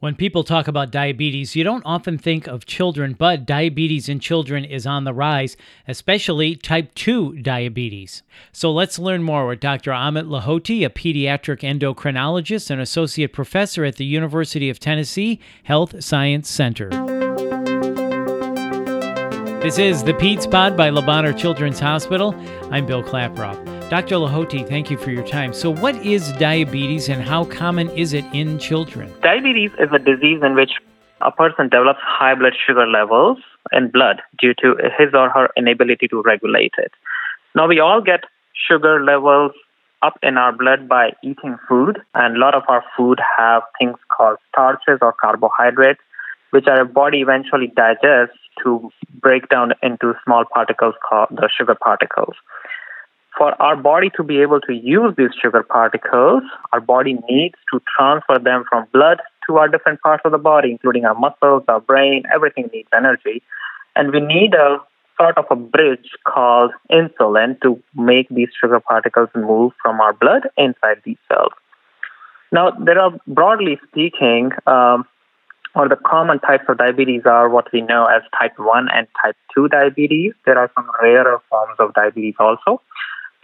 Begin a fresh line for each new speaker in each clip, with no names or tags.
When people talk about diabetes, you don't often think of children, but diabetes in children is on the rise, especially type 2 diabetes. So let's learn more with Dr. Amit Lahoti, a pediatric endocrinologist and associate professor at the University of Tennessee Health Science Center. This is the Peds Pod by Le Children's Hospital. I'm Bill Klaproth. Dr. Lahoti, thank you for your time. So, what is diabetes and how common is it in children?
Diabetes is a disease in which a person develops high blood sugar levels in blood due to his or her inability to regulate it. Now, we all get sugar levels up in our blood by eating food, and a lot of our food have things called starches or carbohydrates, which our body eventually digests to break down into small particles called the sugar particles for our body to be able to use these sugar particles, our body needs to transfer them from blood to our different parts of the body, including our muscles, our brain, everything needs energy. And we need a sort of a bridge called insulin to make these sugar particles move from our blood inside these cells. Now, there are broadly speaking, um, or the common types of diabetes are what we know as type 1 and type 2 diabetes. There are some rarer forms of diabetes also.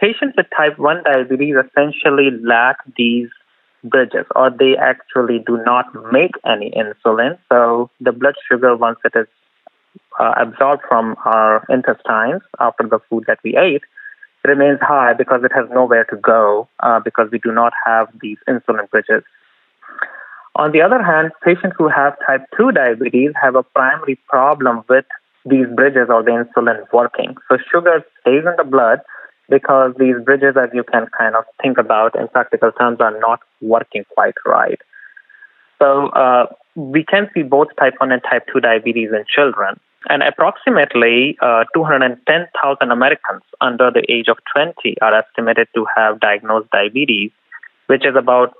Patients with type 1 diabetes essentially lack these bridges or they actually do not make any insulin. So the blood sugar, once it is uh, absorbed from our intestines after the food that we ate, remains high because it has nowhere to go uh, because we do not have these insulin bridges. On the other hand, patients who have type 2 diabetes have a primary problem with these bridges or the insulin working. So sugar stays in the blood because these bridges, as you can kind of think about in practical terms, are not working quite right. So uh, we can see both type 1 and type 2 diabetes in children. And approximately uh, 210,000 Americans under the age of 20 are estimated to have diagnosed diabetes, which is about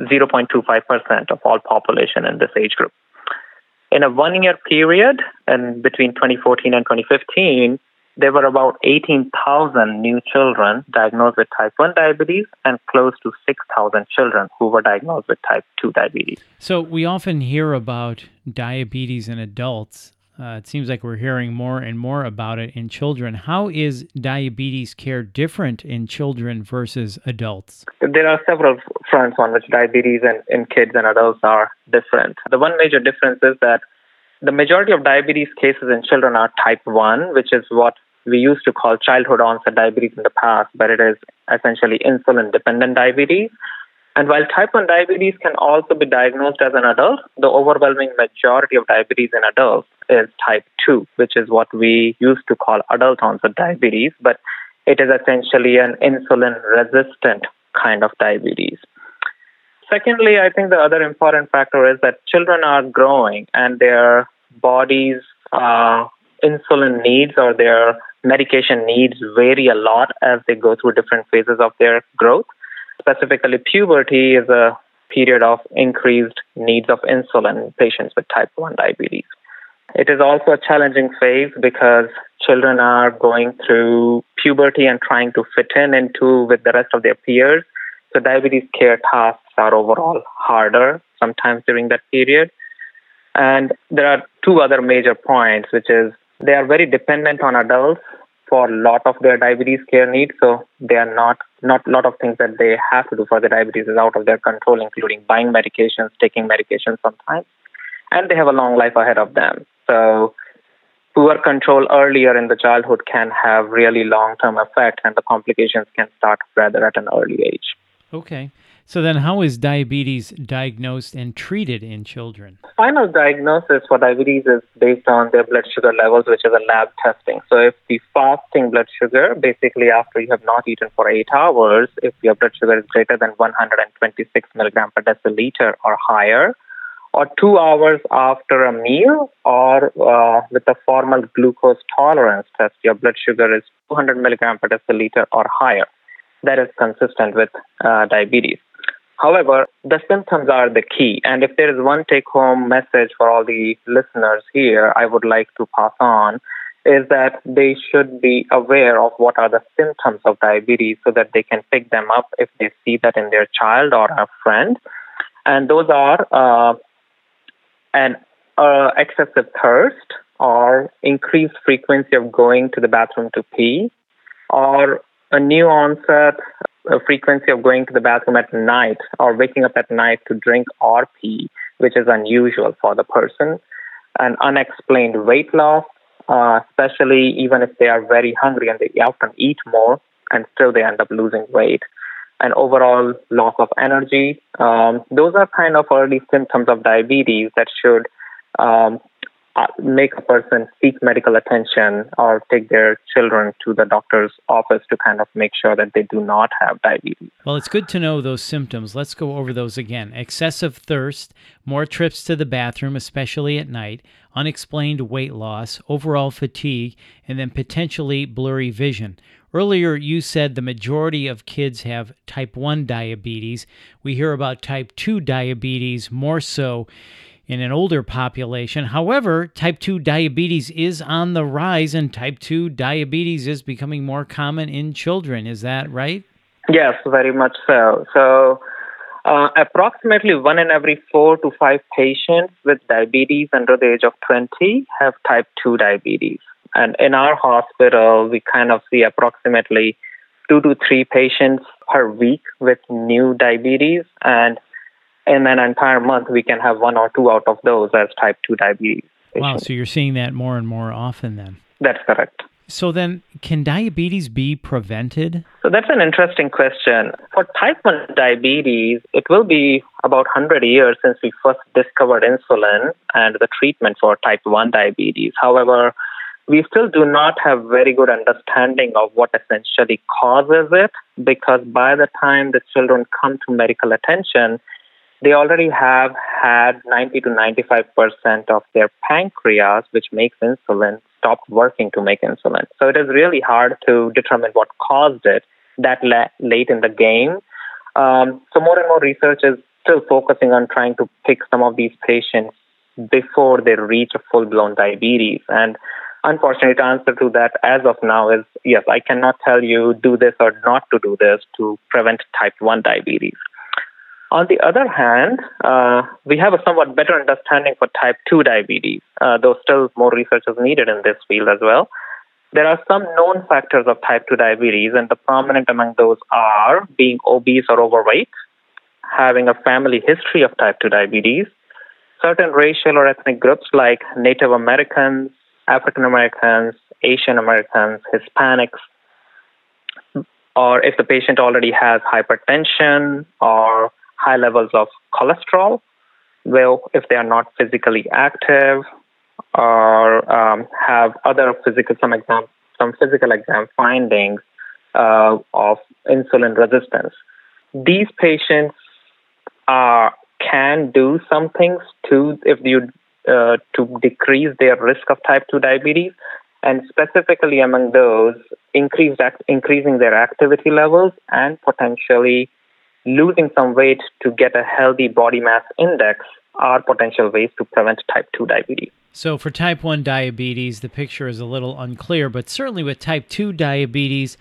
0.25% of all population in this age group. In a one year period, and between 2014 and 2015, there were about 18,000 new children diagnosed with type 1 diabetes and close to 6,000 children who were diagnosed with type 2 diabetes.
So, we often hear about diabetes in adults. Uh, it seems like we're hearing more and more about it in children. How is diabetes care different in children versus adults?
There are several fronts on which diabetes in, in kids and adults are different. The one major difference is that the majority of diabetes cases in children are type 1, which is what we used to call childhood onset diabetes in the past, but it is essentially insulin dependent diabetes. And while type 1 diabetes can also be diagnosed as an adult, the overwhelming majority of diabetes in adults is type 2, which is what we used to call adult onset diabetes, but it is essentially an insulin resistant kind of diabetes. Secondly, I think the other important factor is that children are growing and their bodies' uh, insulin needs or their medication needs vary a lot as they go through different phases of their growth. Specifically, puberty is a period of increased needs of insulin in patients with type 1 diabetes. It is also a challenging phase because children are going through puberty and trying to fit in into with the rest of their peers. So diabetes care tasks are overall harder sometimes during that period. And there are two other major points, which is they are very dependent on adults for a lot of their diabetes care needs. So they are not not a lot of things that they have to do for the diabetes is out of their control, including buying medications, taking medications sometimes, and they have a long life ahead of them. So poor control earlier in the childhood can have really long term effect, and the complications can start rather at an early age.
Okay. So then, how is diabetes diagnosed and treated in children?
Final diagnosis for diabetes is based on their blood sugar levels, which is a lab testing. So if the fasting blood sugar, basically after you have not eaten for eight hours, if your blood sugar is greater than 126 milligram per deciliter or higher, or two hours after a meal, or uh, with a formal glucose tolerance test, your blood sugar is 200 milligram per deciliter or higher. That is consistent with uh, diabetes. However, the symptoms are the key. And if there is one take home message for all the listeners here, I would like to pass on is that they should be aware of what are the symptoms of diabetes so that they can pick them up if they see that in their child or a friend. And those are uh, an uh, excessive thirst or increased frequency of going to the bathroom to pee or a new onset a frequency of going to the bathroom at night or waking up at night to drink or pee, which is unusual for the person, an unexplained weight loss, uh, especially even if they are very hungry and they often eat more and still they end up losing weight, and overall loss of energy. Um, those are kind of early symptoms of diabetes that should um, Uh, make a person seek medical attention or take their children to the doctor's office to kind of make sure that they do not have diabetes.
Well, it's good to know those symptoms. Let's go over those again. Excessive thirst, more trips to the bathroom, especially at night, unexplained weight loss, overall fatigue, and then potentially blurry vision. Earlier, you said the majority of kids have type 1 diabetes. We hear about type 2 diabetes more so in an older population. However, type 2 diabetes is on the rise, and type 2 diabetes is becoming more common in children. Is that right?
Yes, very much so. So, uh, approximately one in every four to five patients with diabetes under the age of 20 have type 2 diabetes. And in our hospital, we kind of see approximately two to three patients per week with new diabetes. And in an entire month, we can have one or two out of those as type 2 diabetes.
Patients. Wow, so you're seeing that more and more often then?
That's correct.
So then, can diabetes be prevented?
So that's an interesting question. For type 1 diabetes, it will be about 100 years since we first discovered insulin and the treatment for type 1 diabetes. However, we still do not have very good understanding of what essentially causes it because by the time the children come to medical attention, they already have had 90 to 95 percent of their pancreas, which makes insulin, stopped working to make insulin. So it is really hard to determine what caused it that late in the game. Um, so more and more research is still focusing on trying to pick some of these patients before they reach a full-blown diabetes. And unfortunately, the answer to that as of now is yes, I cannot tell you do this or not to do this to prevent type 1 diabetes. On the other hand, uh, we have a somewhat better understanding for type 2 diabetes, uh, though still more research is needed in this field as well. There are some known factors of type 2 diabetes, and the prominent among those are being obese or overweight, having a family history of type 2 diabetes, certain racial or ethnic groups like Native Americans, African Americans, Asian Americans, Hispanics, or if the patient already has hypertension or high levels of cholesterol, well, if they are not physically active or um, have other physical some exam some physical exam findings uh, of insulin resistance. These patients uh, can do some things to if you uh, to decrease their risk of type 2 diabetes, and specifically among those, increased act, increasing their activity levels and potentially losing some weight to get a healthy body mass index are potential ways to prevent type 2 diabetes.
So, for type 1 diabetes, the picture is a little unclear, but certainly with type 2 diabetes,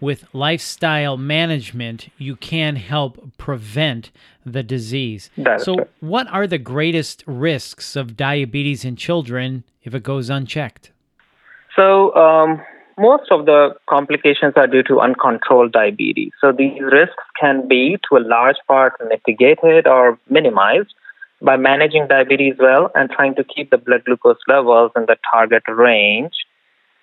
with lifestyle management, you can help prevent the disease. so, what are the greatest risks of diabetes in children if it goes unchecked?
So, um, most of the complications are due to uncontrolled diabetes. So these risks can be, to a large part, mitigated or minimized by managing diabetes well and trying to keep the blood glucose levels in the target range.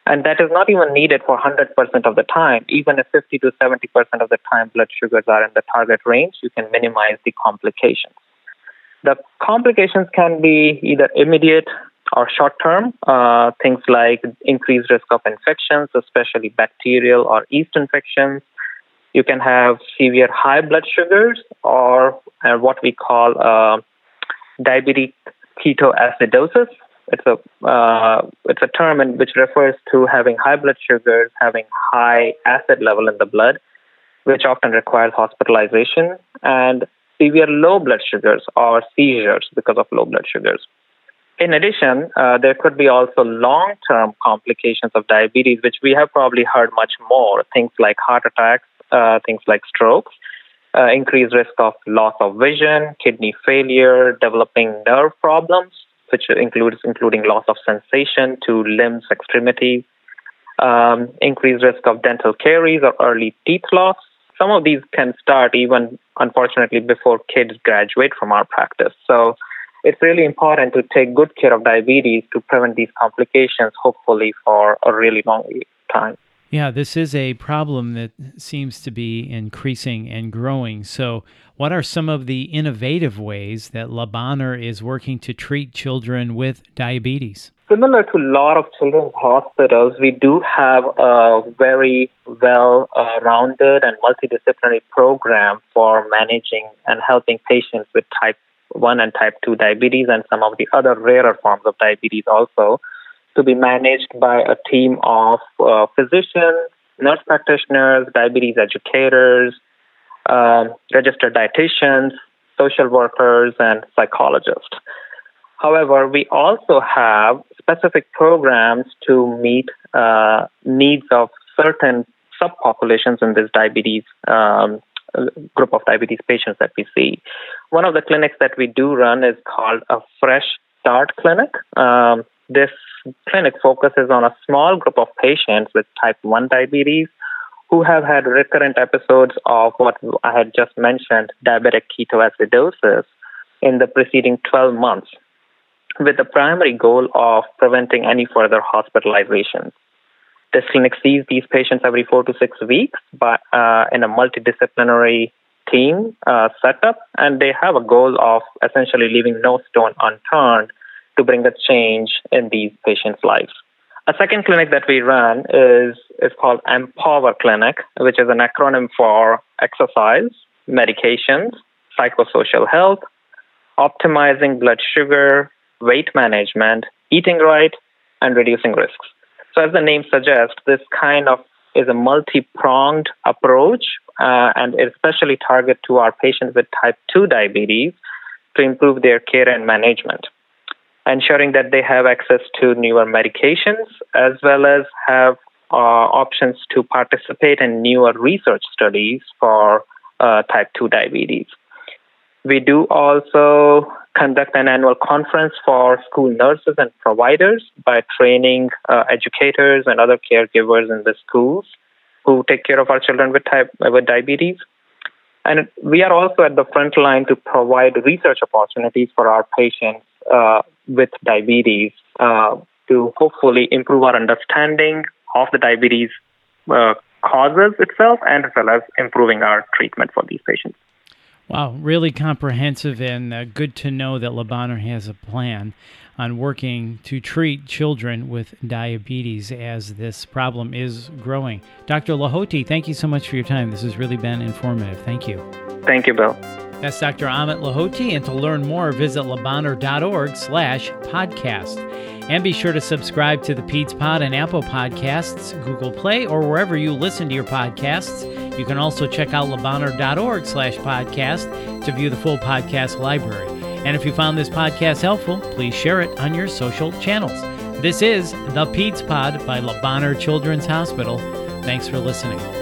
And that is not even needed for 100% of the time. Even if 50 to 70% of the time blood sugars are in the target range, you can minimize the complications. The complications can be either immediate or short term, uh, things like increased risk of infections, especially bacterial or yeast infections. You can have severe high blood sugars or uh, what we call uh, diabetic ketoacidosis. It's a uh, it's a term in which refers to having high blood sugars, having high acid level in the blood, which often requires hospitalization, and severe low blood sugars or seizures because of low blood sugars. In addition, uh, there could be also long term complications of diabetes, which we have probably heard much more things like heart attacks, uh, things like strokes, uh, increased risk of loss of vision, kidney failure, developing nerve problems, which includes including loss of sensation to limbs, extremities, um, increased risk of dental caries or early teeth loss. Some of these can start even, unfortunately, before kids graduate from our practice. So it's really important to take good care of diabetes to prevent these complications, hopefully, for a really long time.
Yeah, this is a problem that seems to be increasing and growing. So, what are some of the innovative ways that Le Bonheur is working to treat children with diabetes?
Similar to a lot of children's hospitals, we do have a very well uh, rounded and multidisciplinary program for managing and helping patients with type 1 and type 2 diabetes and some of the other rarer forms of diabetes also to be managed by a team of uh, physicians, nurse practitioners, diabetes educators, um, registered dietitians, social workers, and psychologists. However, we also have specific programs to meet uh, needs of certain subpopulations in this diabetes um, group of diabetes patients that we see. One of the clinics that we do run is called a Fresh Start Clinic. Um, this clinic focuses on a small group of patients with type 1 diabetes who have had recurrent episodes of what I had just mentioned, diabetic ketoacidosis, in the preceding 12 months, with the primary goal of preventing any further hospitalizations. This clinic sees these patients every four to six weeks but, uh, in a multidisciplinary team uh, setup, and they have a goal of essentially leaving no stone unturned to bring a change in these patients' lives. A second clinic that we run is, is called Empower Clinic, which is an acronym for exercise, medications, psychosocial health, optimizing blood sugar, weight management, eating right, and reducing risks. So, as the name suggests, this kind of is a multi-pronged approach, uh, and especially target to our patients with type 2 diabetes to improve their care and management ensuring that they have access to newer medications as well as have uh, options to participate in newer research studies for uh, type 2 diabetes. We do also conduct an annual conference for school nurses and providers by training uh, educators and other caregivers in the schools who take care of our children with type with diabetes. And we are also at the front line to provide research opportunities for our patients uh, with diabetes uh, to hopefully improve our understanding of the diabetes uh, causes itself and as well as improving our treatment for these patients.
Wow, really comprehensive and uh, good to know that Le Bonheur has a plan on working to treat children with diabetes as this problem is growing. Dr. Lahoti, thank you so much for your time. This has really been informative. Thank you.
Thank you, Bill.
That's Dr. Amit Lahoti, and to learn more, visit lebonheur.org slash podcast. And be sure to subscribe to the Peds Pod and Apple Podcasts, Google Play, or wherever you listen to your podcasts. You can also check out lebonheur.org slash podcast to view the full podcast library. And if you found this podcast helpful, please share it on your social channels. This is the Peds Pod by Le Children's Hospital. Thanks for listening.